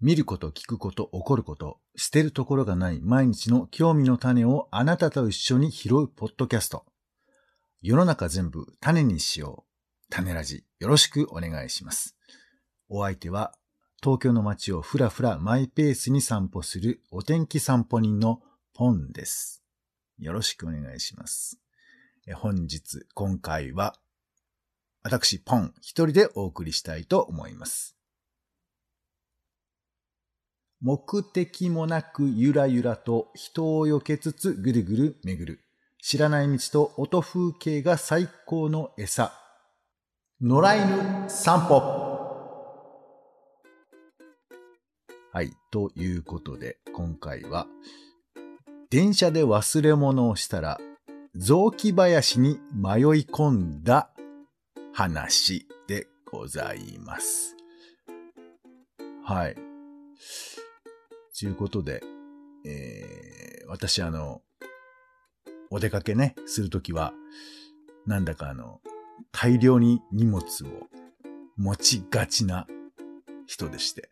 見ること、聞くこと、起こること、捨てるところがない毎日の興味の種をあなたと一緒に拾うポッドキャスト。世の中全部種にしよう。種ラジ。よろしくお願いします。お相手は、東京の街をふらふらマイペースに散歩するお天気散歩人のポンです。よろしくお願いします。本日、今回は、私、ポン一人でお送りしたいと思います。目的もなくゆらゆらと人を避けつつぐるぐる巡る。知らない道と音風景が最高の餌。野良犬散歩。はい。ということで、今回は、電車で忘れ物をしたら、雑木林に迷い込んだ話でございます。はい。ということで、えー、私あの、お出かけね、するときは、なんだかあの、大量に荷物を持ちがちな人でして。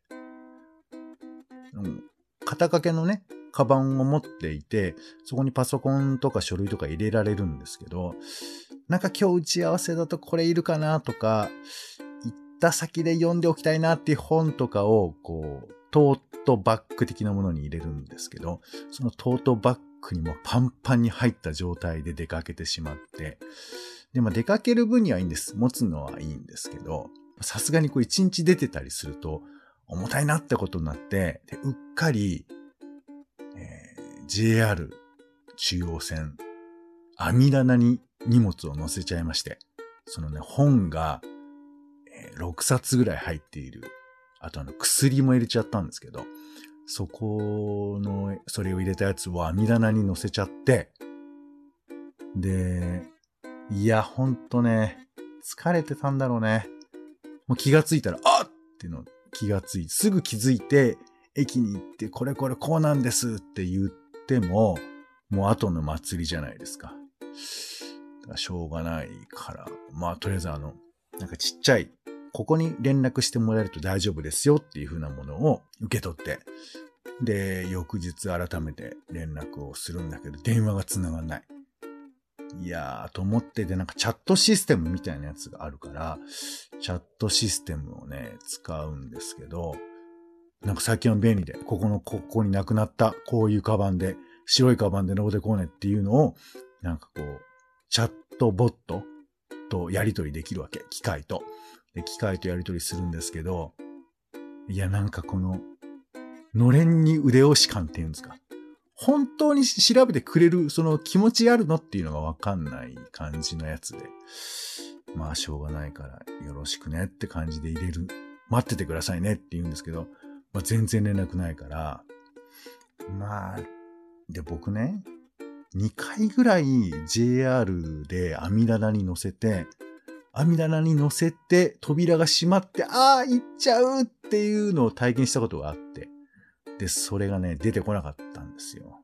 うん、肩掛けのね、カバンを持っていて、そこにパソコンとか書類とか入れられるんですけど、なんか今日打ち合わせだとこれいるかなとか、行った先で読んでおきたいなっていう本とかを、こう、トートバッグ的なものに入れるんですけど、そのトートバッグにもパンパンに入った状態で出かけてしまって、で、まあ出かける分にはいいんです。持つのはいいんですけど、さすがにこう一日出てたりすると、重たいなってことになって、でうっかり、えー JR 中央線、網棚に荷物を載せちゃいまして、そのね、本が、えー6冊ぐらい入っている。あとあの、薬も入れちゃったんですけど、そこの、それを入れたやつを網棚に載せちゃって、で、いや、ほんとね、疲れてたんだろうね。もう気がついたら、あっっての気がついて、すぐ気づいて、駅に行って、これこれこうなんですって言っても、もう後の祭りじゃないですか。かしょうがないから、まあとりあえずあの、なんかちっちゃい、ここに連絡してもらえると大丈夫ですよっていう風なものを受け取って、で、翌日改めて連絡をするんだけど、電話が繋がんない。いやー、と思って、で、なんかチャットシステムみたいなやつがあるから、チャットシステムをね、使うんですけど、なんか最近は便利で、ここの、ここになくなった、こういうカバンで、白いカバンでどうでこうねっていうのを、なんかこう、チャットボットとやり取りできるわけ。機械と。で、機械とやり取りするんですけど、いや、なんかこの、のれんに腕押し感っていうんですか。本当に調べてくれる、その気持ちあるのっていうのがわかんない感じのやつで。まあ、しょうがないから、よろしくねって感じで入れる。待っててくださいねって言うんですけど、まあ、全然連絡ないから、まあ、で、僕ね、2回ぐらい JR で網棚に乗せて、網棚に乗せて扉が閉まって、ああ、行っちゃうっていうのを体験したことがあって。で、それがね、出てこなかったんですよ。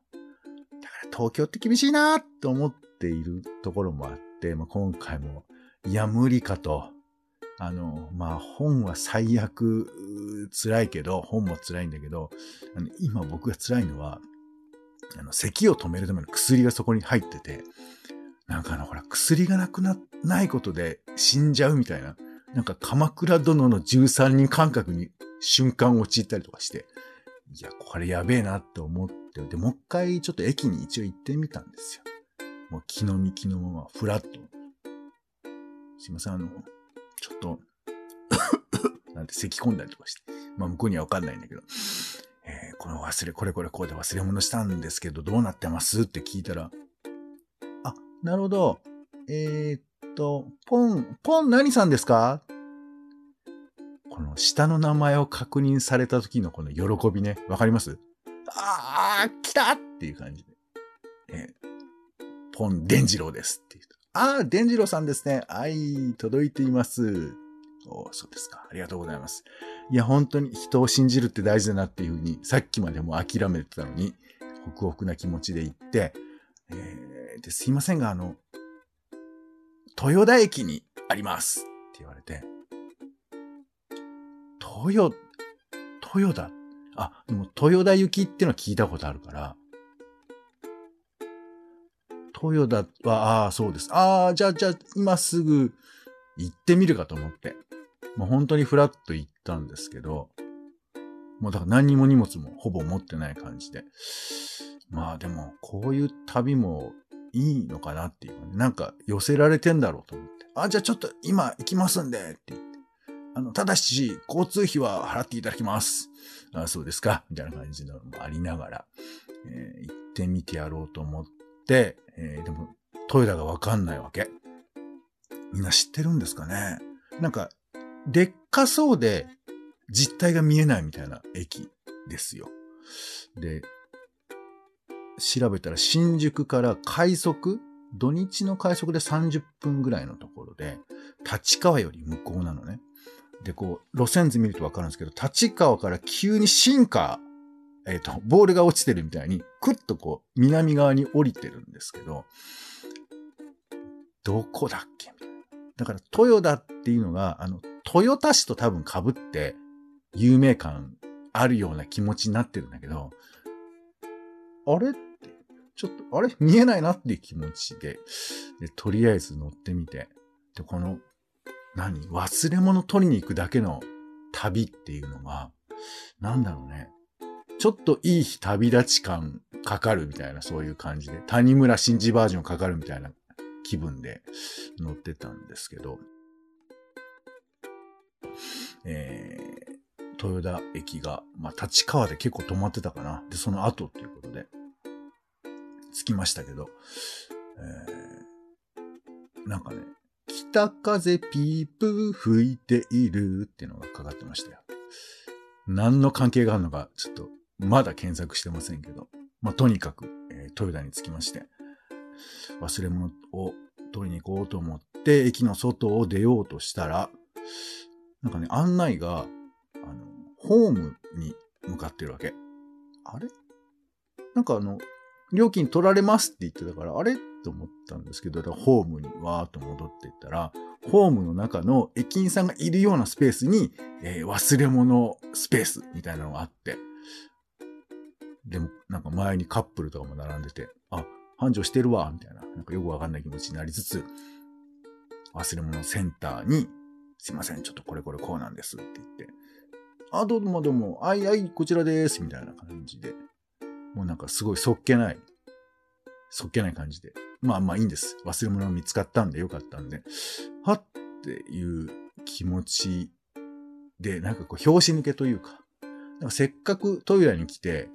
だから東京って厳しいなと思っているところもあって、まあ、今回も、いや、無理かと。あの、まあ、本は最悪辛いけど、本も辛いんだけど、あの今僕が辛いのは、あの、咳を止めるための薬がそこに入ってて、なんかあの、ほら、薬がなくな、ないことで死んじゃうみたいな、なんか鎌倉殿の13人感覚に瞬間陥ったりとかして、いや、これやべえなって思って、で、もう一回ちょっと駅に一応行ってみたんですよ。もう気の身気のまま、フラッと。すいません、あの、ちょっと、なんて咳込んだりとかして。まあ、向こうにはわかんないんだけど、えーこの忘れ、これこれこうで忘れ物したんですけど、どうなってます？って聞いたら、なるほど。えーっと、ポン、ポン何さんですか？この下の名前を確認された時のこの喜びね、わかります？あー、来たっていう感じで。えーポン、デンジローですって言うと。あー、デンジローさんですね。はい、届いています。おーそうですか。ありがとうございます。いや、本当に人を信じるって大事だなっていうふうに、さっきまでも諦めてたのに、ホクホクな気持ちで行って、えですいませんが、あの、豊田駅にありますって言われて、豊、豊田？あ、でも豊田行きっていうのは聞いたことあるから、豊田は、ああ、そうです。ああ、じゃあ、じゃあ、今すぐ行ってみるかと思って。もう本当にフラッと行ったんですけど、もうだから何にも荷物もほぼ持ってない感じで。まあでも、こういう旅もいいのかなっていうね、なんか寄せられてんだろうと思って。あ、じゃあちょっと今行きますんでって言って。あの、ただし、交通費は払っていただきます。あ、そうですか。みたいな感じのもありながら、えー行ってみてやろうと思って、えーでも、トイレがわかんないわけ。みんな知ってるんですかねなんか、でっかそうで、実態が見えないみたいな駅ですよ。で、調べたら新宿から快速、土日の快速で30分ぐらいのところで、立川より向こうなのね。で、こう、路線図見るとわかるんですけど、立川から急に新川、えっ、と、ボールが落ちてるみたいに、くっとこう、南側に降りてるんですけど、どこだっけ？みたいな。だから、豊田っていうのが、あの、豊田市と多分被って、有名感あるような気持ちになってるんだけど、あれ、ちょっと、あれ？見えないなっていう気持ちで、で、とりあえず乗ってみて、で、この、何？忘れ物取りに行くだけの旅っていうのが、なんだろうね。ちょっといい日旅立ち感かかるみたいな、そういう感じで、谷村新司バージョンかかるみたいな気分で乗ってたんですけど、えー、豊田駅が、まあ、立川で結構止まってたかな。で、その後っていうことで、着きましたけど、えー、なんかね、北風ピープ吹いているっていうのがかかってましたよ。何の関係があるのか、ちょっと、まだ検索してませんけど、まあ、とにかく、えー豊田に着きまして、忘れ物を取りに行こうと思って、駅の外を出ようとしたら、なんかね、案内が、あの、ホームに向かってるわけ。あれ？なんかあの、料金取られますって言ってたから、あれ？と思ったんですけど、ホームにわーっと戻っていったら、ホームの中の駅員さんがいるようなスペースに、えー忘れ物スペースみたいなのがあって、でも、なんか前にカップルとかも並んでて、あ、繁盛してるわ、みたいな、なんかよくわかんない気持ちになりつつ、忘れ物センターに、すいません、ちょっとこれこれこうなんですって言って、あ、どうもどうも、あいあい、こちらです、みたいな感じで、もうなんかすごいそっけない、そっけない感じで、まあまあいいんです。忘れ物が見つかったんでよかったんで、はっていう気持ちで、なんかこう、拍子抜けというか、かせっかくトイレに来て、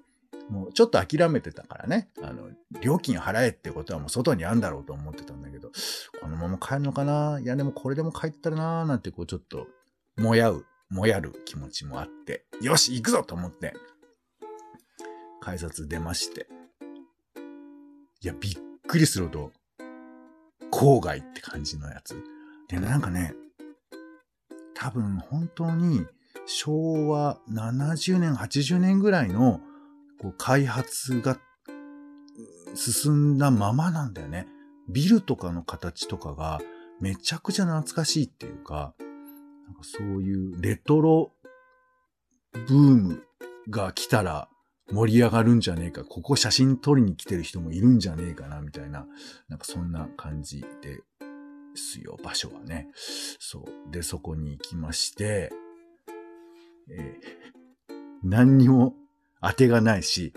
もうちょっと諦めてたからね、あの、料金払えってことはもう外にあんだろうと思ってたんだけど、このまま帰るのかな？いやでもこれでも帰ったらなーなんてこうちょっと、もやう、もやる気持ちもあって、よし、行くぞと思って、改札出まして。いや、びっくりするほど、郊外って感じのやつ。で、なんかね、多分本当に昭和70年、80年ぐらいのこう開発が進んだままなんだよね。ビルとかの形とかがめちゃくちゃ懐かしいっていうか、なんかそういうレトロブームが来たら盛り上がるんじゃねえか、ここ写真撮りに来てる人もいるんじゃねえかな、みたいな、なんかそんな感じですよ、場所はね。そう。で、そこに行きまして、えー何にも当てがないし、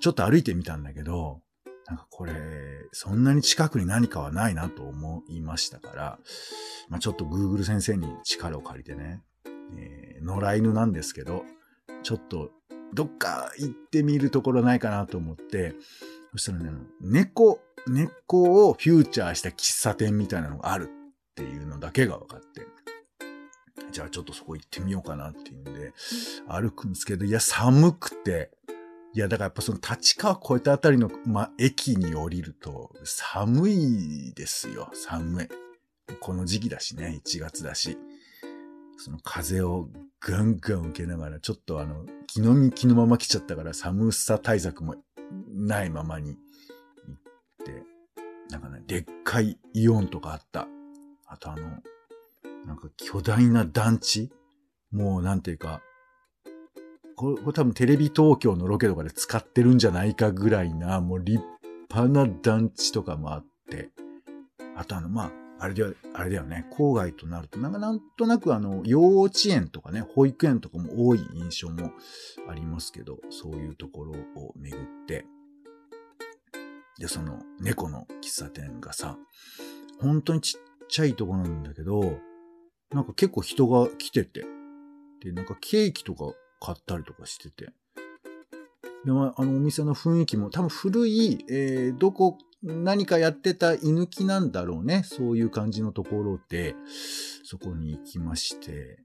ちょっと歩いてみたんだけど、なんかこれ、そんなに近くに何かはないなと思いましたから、まあ、ちょっと Google 先生に力を借りてね、えー野良犬なんですけど、ちょっとどっか行ってみるところないかなと思って、そしたらね、猫、猫をフューチャーした喫茶店みたいなのがあるっていうのだけが分かって、じゃあちょっとそこ行ってみようかなっていうんで、歩くんですけど、いや、寒くて、いや、だからやっぱその立川越えたあたりの、ま、駅に降りると、寒いですよ、寒い。この時期だしね、1月だし。その風をガンガン受けながら、ちょっとあの、気の身気のまま来ちゃったから寒さ対策もないままに行って、なんかね、でっかいイオンとかあった。あとあの、なんか巨大な団地？もうなんていうか、これこれ多分テレビ東京のロケとかで使ってるんじゃないかぐらいな、もう立派な団地とかもあって、あとあの、まあ、あれでは、あれだよね、郊外となると、なんかなんとなくあの、幼稚園とかね、保育園とかも多い印象もありますけど、そういうところを巡って、で、その猫の喫茶店がさ、本当にちっちゃいとこなんだけど、なんか結構人が来てて、で、なんかケーキとか買ったりとかしてて、で、まあ、あのお店の雰囲気も多分古い、えーどこ、何かやってた居抜きなんだろうね。そういう感じのところで、そこに行きまして、で、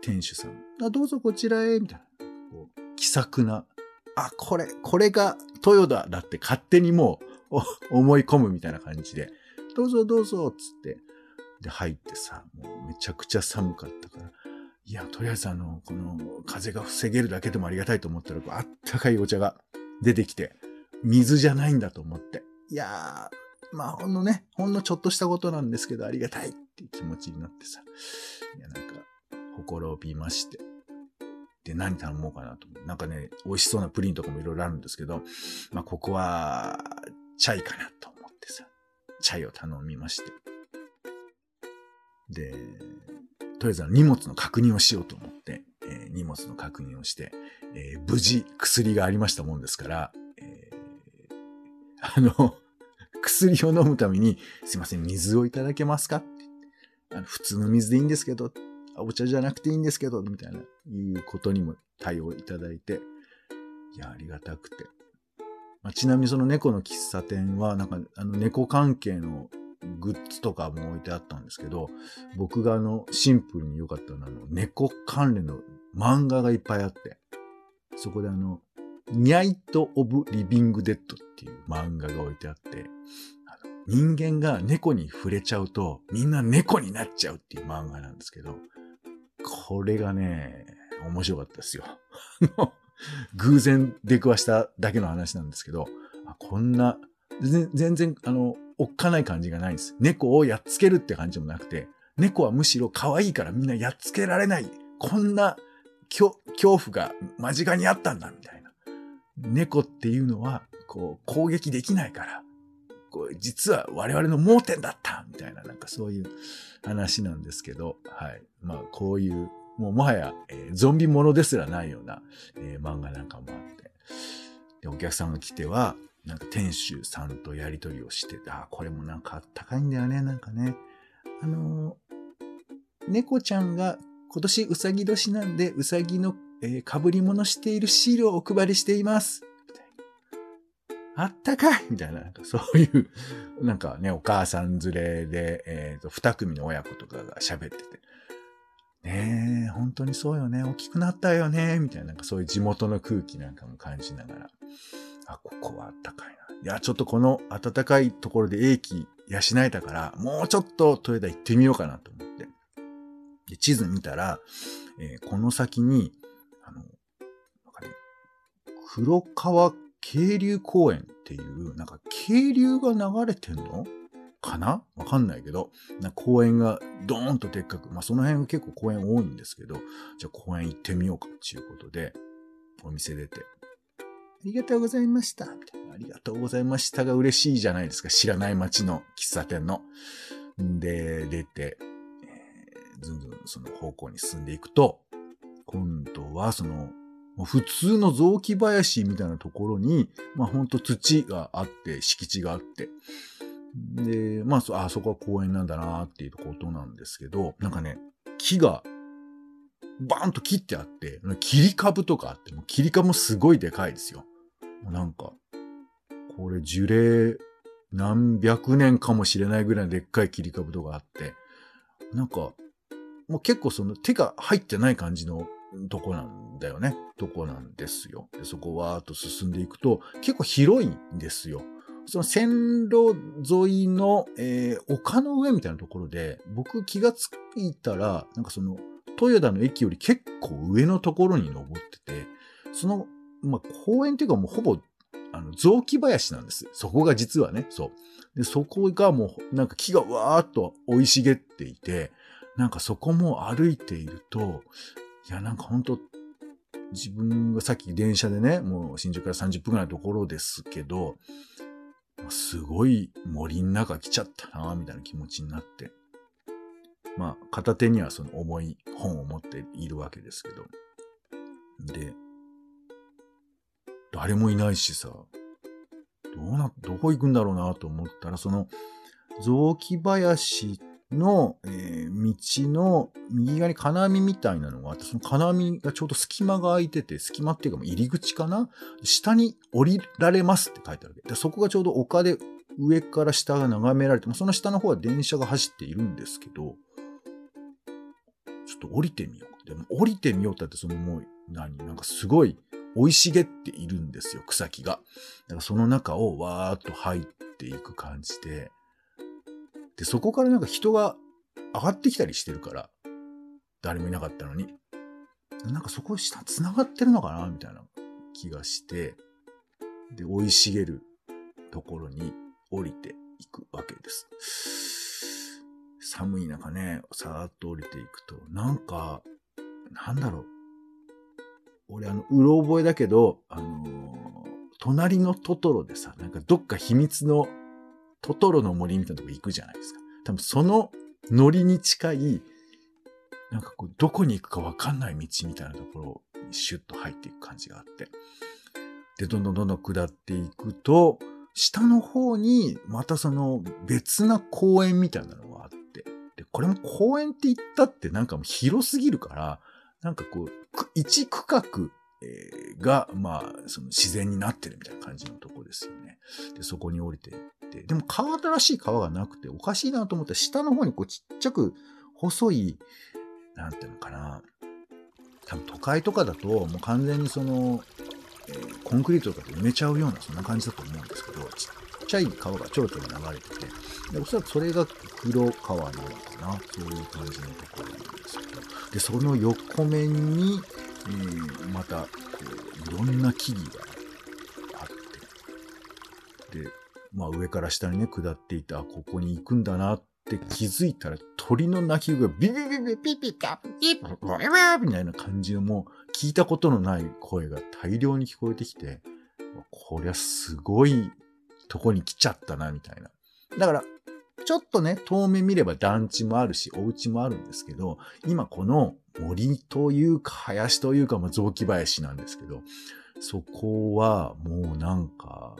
店主さん、あどうぞこちらへ、みたいな。こう気さくな、あ、これ、これが豊田だって勝手にもう 思い込むみたいな感じで、どうぞどうぞ、つって。で、入ってさ、もうめちゃくちゃ寒かったから、いや、とりあえずあの、この風が防げるだけでもありがたいと思ったら、あったかいお茶が出てきて、水じゃないんだと思って。いやー、まあほんのね、ほんのちょっとしたことなんですけど、ありがたいっていう気持ちになってさ。いや、なんか、ほころびまして。で、何頼もうかなと思って。なんかね、美味しそうなプリンとかもいろいろあるんですけど、まあここは、チャイかなと思ってさ、チャイを頼みまして。で、とりあえず荷物の確認をしようと思って、えー荷物の確認をして、えー無事薬がありましたもんですから、あの、薬を飲むために、すいません、水をいただけますかってあの普通の水でいいんですけど、お茶じゃなくていいんですけど、みたいな、いうことにも対応いただいて、いや、ありがたくて。まあ、ちなみにその猫の喫茶店は、なんか、あの、猫関係のグッズとかも置いてあったんですけど、僕があの、シンプルに良かったのは、あの、猫関連の漫画がいっぱいあって、そこであの、ニャイト・オブ・リビング・デッドっていう漫画が置いてあって、人間が猫に触れちゃうと、みんな猫になっちゃうっていう漫画なんですけど、これがね、面白かったですよ。偶然出くわしただけの話なんですけど、こんな、全然、あの、おっかない感じがないんです。猫をやっつけるって感じもなくて、猫はむしろ可愛いからみんなやっつけられない。こんな恐怖が間近にあったんだ、みたいな。猫っていうのは、こう、攻撃できないから、こう、実は我々の盲点だった、みたいな、なんかそういう話なんですけど、はい。まあ、こういう、もうもはや、えーゾンビものですらないような、えー漫画なんかもあって。で、お客さんが来ては、なんか店主さんとやりとりをしてて、あ、これもなんかあったかいんだよね、なんかね。あのー猫ちゃんが今年うさぎ年なんで、うさぎの、えー被り物しているシールをお配りしています。みたいなあったかいみたいな、なんかそういう、なんかね、お母さん連れで、えっ、と、二組の親子とかが喋ってて、ねえ、本当にそうよね、大きくなったよね、みたいな、なんかそういう地元の空気なんかも感じながら、あ、ここはあったかいな。いや、ちょっとこの暖かいところで英気養えたから、もうちょっと豊田行ってみようかなと思って。で地図見たら、えーこの先に、黒川渓流公園っていう、なんか渓流が流れてんの？かな？わかんないけど、公園がドーンとでっかく、まあその辺結構公園多いんですけど、じゃあ公園行ってみようかっていうことで、お店出て、ありがとうございました。みたいなありがとうございましたが嬉しいじゃないですか。知らない街の喫茶店の。んで、出て、えーずんずんその方向に進んでいくと、今度はその、普通の雑木林みたいなところに、まあほんと土があって、敷地があって、で、まあそ、あそこは公園なんだなっていうことなんですけど、なんかね、木が、バーンと切ってあって、切り株とかあって、切り株もすごいでかいですよ。なんか、これ樹齢何百年かもしれないぐらいのでっかい切り株とかあって、なんか、もう結構その手が入ってない感じのとこなんだよね。とこなんですよ。でそこをわーっと進んでいくと、結構広いんですよ。その線路沿いの、えー丘の上みたいなところで、僕気がついたら、なんかその、豊田の駅より結構上のところに登ってて、その、まあ、公園っていうかもうほぼ、あの、雑木林なんです。そこが実はね、そう。で、そこがもう、なんか木がわーっと生い茂っていて、なんかそこも歩いていると、いや、なんか本当自分がさっき電車でね、もう新宿から30分ぐらいのところですけど、すごい森の中来ちゃったな、みたいな気持ちになって。まあ、片手にはその重い本を持っているわけですけど。で、誰もいないしさ、どうな、どこ行くんだろうなと思ったら、その、雑木林の、えー、道の右側に金網みたいなのがあって、その金網がちょうど隙間が空いてて、隙間っていうかもう入り口かな？下に降りられますって書いてあるわけ。でそこがちょうど丘で上から下が眺められて、その下の方は電車が走っているんですけど、ちょっと降りてみよう。でも降りてみようってって、そのもう、何？なんかすごい生い茂っているんですよ、草木が。だからその中をわーっと入っていく感じで、で、そこからなんか人が上がってきたりしてるから、誰もいなかったのに。なんかそこ下繋がってるのかなみたいな気がして、で、生い茂るところに降りていくわけです。寒い中ね、さーっと降りていくと、なんか、なんだろう。俺、あの、うろ覚えだけど、あのー、隣のトトロでさ、なんかどっか秘密のトトロの森みたいなとこ行くじゃないですか。多分そのノリに近い、なんかこう、どこに行くかわかんない道みたいなところにシュッと入っていく感じがあって。で、どんどんどんどん下っていくと、下の方にまたその別な公園みたいなのがあって。で、これも公園って言ったってなんかもう広すぎるから、なんかこう、一区画えー、が、まあ、その自然になってるみたいな感じのとこですよね。で、そこに降りていって、でも川新しい川がなくておかしいなと思ったら下の方にこうちっちゃく細い、なんていうのかな。多分都会とかだともう完全にその、えー、コンクリートとかで埋めちゃうようなそんな感じだと思うんですけど、ちっちゃい川がちょろちょろ流れてて、でおそらくそれが黒川なのかな。そういう感じのところなんですけど、で、その横面に、えー、また、こう、いろんな木々があって、で、まあ上から下にね、下っていた、ここに行くんだなって気づいたら、鳥の鳴き声がビビビビピピカピピピみたいな感じのもう、聞いたことのない声が大量に聞こえてきて、こりゃすごいとこに来ちゃったな、みたいな。だから、ちょっとね、遠目見れば団地もあるし、お家もあるんですけど、今この森というか、林というか、まあ、雑木林なんですけど、そこはもうなんか、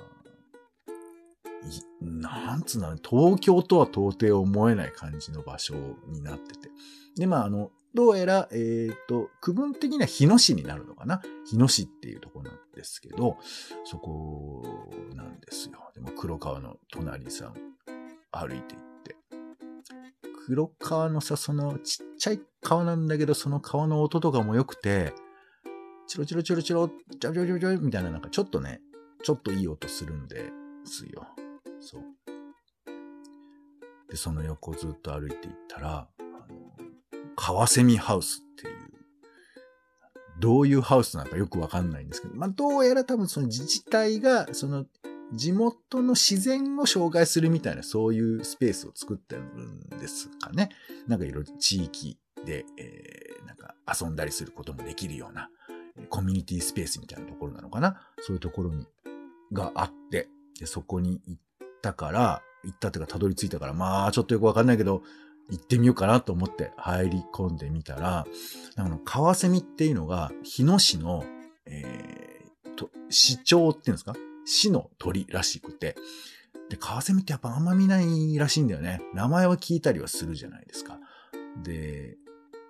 なんつうの、東京とは到底思えない感じの場所になってて。で、まあ、あの、どうやら、えっ、ー、と、区分的には日野市になるのかな？日野市っていうところなんですけど、そこなんですよ。でも黒川の隣さん歩いていって。黒川のさ、そのちっちゃい川なんだけど、その川の音とかも良くて、チロチロチロチロ、ジャブジャブジャジャブみたいななんかちょっとね、ちょっといい音するんですよ。そう。で、その横ずっと歩いていったら、あの、カワセミハウスっていう、どういうハウスなのかよくわかんないんですけど、まあ、どうやら多分その自治体が、その地元の自然を紹介するみたいな、そういうスペースを作ってるんですかね。なんかいろいろ地域で、えー、なんか遊んだりすることもできるような、コミュニティスペースみたいなところなのかな。そういうところに、があって、でそこに行ったから、行ったっていうかたどり着いたから、まあちょっとよくわかんないけど、行ってみようかなと思って入り込んでみたら、あの、カワセミっていうのが、日野市の、えー、と、市長っていうんですか？死の鳥らしくて、で、カワセミってやっぱあんま見ないらしいんだよね。名前は聞いたりはするじゃないですか。で、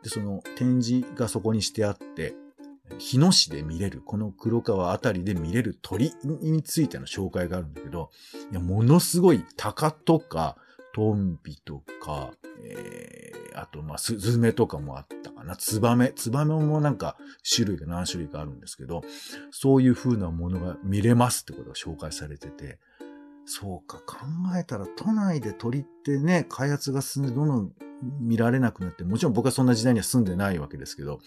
でその展示がそこにしてあって、日野市で見れる、この黒川あたりで見れる鳥についての紹介があるんだけど、いや、ものすごい鷹とか、トンビとか、えー、あと、まあ、スズメとかもあったかな。ツバメ。ツバメもなんか種類が何種類かあるんですけど、そういう風なものが見れますってことが紹介されてて、そうか、考えたら都内で鳥ってね、開発が進んでどんどん見られなくなって、もちろん僕はそんな時代には住んでないわけですけど、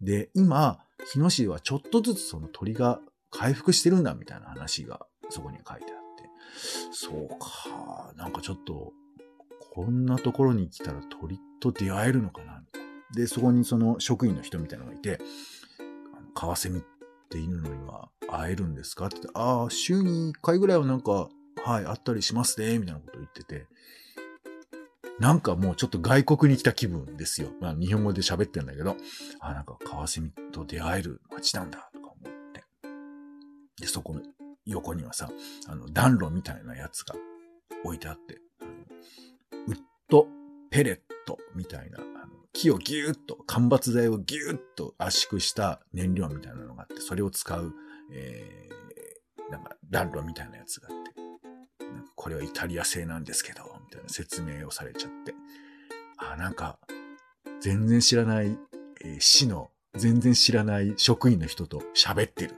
で、今、日野市はちょっとずつその鳥が回復してるんだみたいな話がそこに書いてあって、そうか、なんかちょっと、こんなところに来たら鳥と出会えるのかなで、そこにその職員の人みたいなのがいて、カワセミって犬の今会えるんですか？って言って、ああ、週に1回ぐらいはなんか、はい、会ったりしますね、みたいなこと言ってて、なんかもうちょっと外国に来た気分ですよ。まあ日本語で喋ってんだけど、あ、なんかカワセミと出会える街なんだとか思って。で、そこ横にはさ、あの暖炉みたいなやつが置いてあって、あのウッドペレットみたいな、あの木をぎゅーっと、間伐材をぎゅーっと圧縮した燃料みたいなのがあって、それを使う、えー、なんか暖炉みたいなやつがあって、なんかこれはイタリア製なんですけど、みたいな説明をされちゃって。あ、なんか、全然知らない、えー、市の全然知らない職員の人と喋ってる。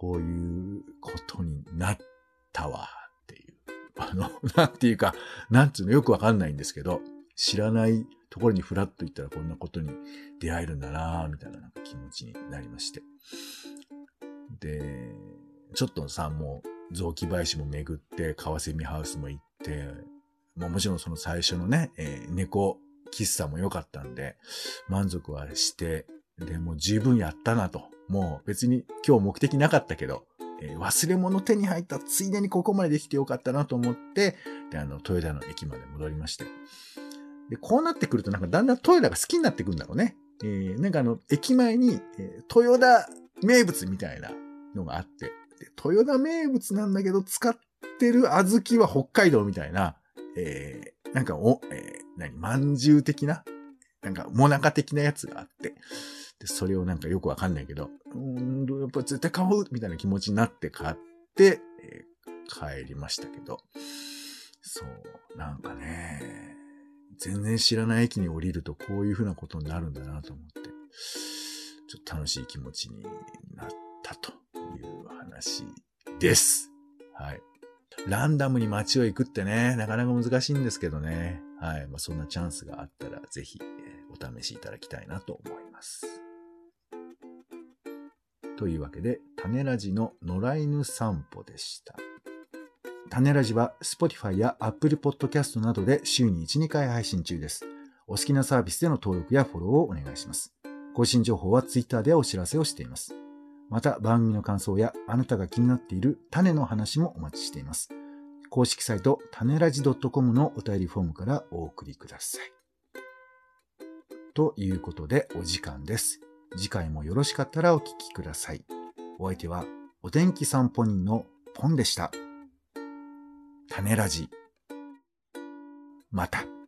こういうことになったわ、っていう。あの、なんていうか、なんつうのよくわかんないんですけど、知らないところにフラッと行ったらこんなことに出会えるんだなみたいななんか気持ちになりまして。で、ちょっとさ、もう雑木林も巡って、カワセミハウスも行って、まあ、もちろんその最初のね、えー、猫喫茶も良かったんで、満足はして、で、も十分やったなと。もう別に今日目的なかったけど、えー、忘れ物手に入ったついでにここまでできてよかったなと思って、で、あの、豊田の駅まで戻りまして。で、こうなってくるとなんかだんだん豊田が好きになってくんだろうね。えー、なんかあの、駅前に、えー、豊田名物みたいなのがあって、で豊田名物なんだけど、使ってる小豆は北海道みたいな、えー、なんかお、えー、何、まんじゅう的な、なんか、もなか的なやつがあって、で、それをなんかよくわかんないけど、うん、やっぱ絶対買おうみたいな気持ちになって買って、えー、帰りましたけど、そう、なんかね、全然知らない駅に降りるとこういう風なことになるんだなと思って、ちょっと楽しい気持ちになったという話です。はい。ランダムに街を行くってね、なかなか難しいんですけどね。はい。まあ、そんなチャンスがあったら、ぜひ、えー、お試しいただきたいなと思います。というわけで、種ラジの野良犬散歩でした。種ラジは Spotify や Apple Podcast などで週に1、2回配信中です。お好きなサービスでの登録やフォローをお願いします。更新情報は Twitter でお知らせをしています。また番組の感想やあなたが気になっている種の話もお待ちしています。公式サイト、種ラジ .com のお便りフォームからお送りください。ということでお時間です。次回もよろしかったらお聞きください。お相手はお天気散歩人のポンでした。種ラジ。また。